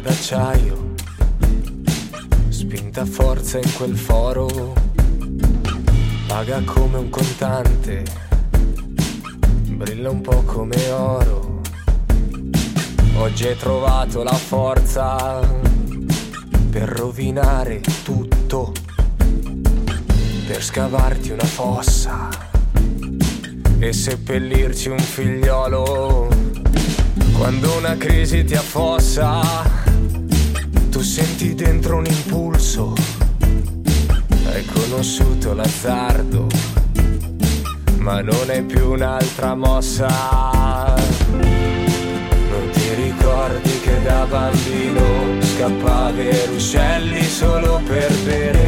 d'acciaio, spinta forza in quel foro, paga come un contante, brilla un po' come oro. Oggi hai trovato la forza per rovinare tutto, per scavarti una fossa e seppellirci un figliolo. Quando una crisi ti affossa, tu senti dentro un impulso. Hai conosciuto l'azzardo, ma non è più un'altra mossa. Non ti ricordi che da bambino scappavi ai ruscelli solo per bere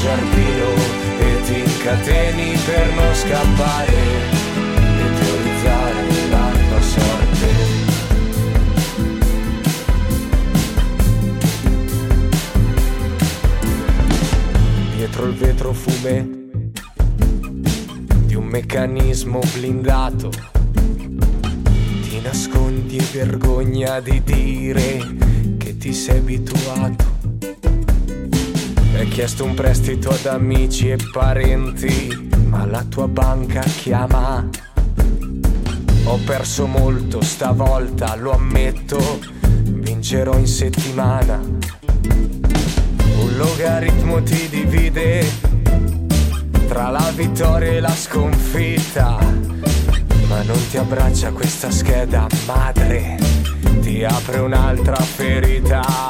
giardino e ti incateni per non scappare e teorizzare la tua sorte. Dietro il vetro fume di un meccanismo blindato. Ti nascondi e vergogna di dire che ti sei abituato. Chiesto un prestito ad amici e parenti, ma la tua banca chiama. Ho perso molto stavolta, lo ammetto, vincerò in settimana. Un logaritmo ti divide tra la vittoria e la sconfitta. Ma non ti abbraccia questa scheda madre, ti apre un'altra ferita.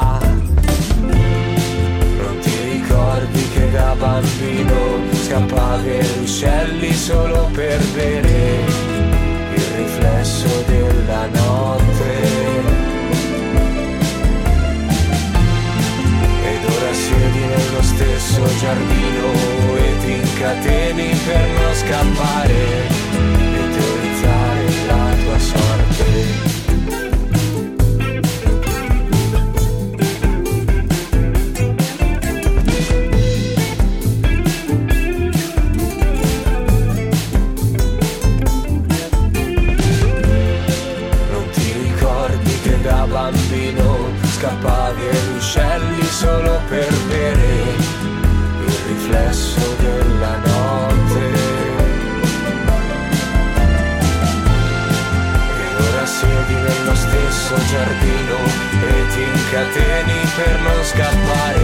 Da bambino scappavi ai ruscelli solo per bere il riflesso della notte. Ed ora siedi nello stesso giardino e ti incateni per non scappare bambino scappavi ai ruscelli solo per bere il riflesso della notte? E ora siedi nello stesso giardino e ti incateni per non scappare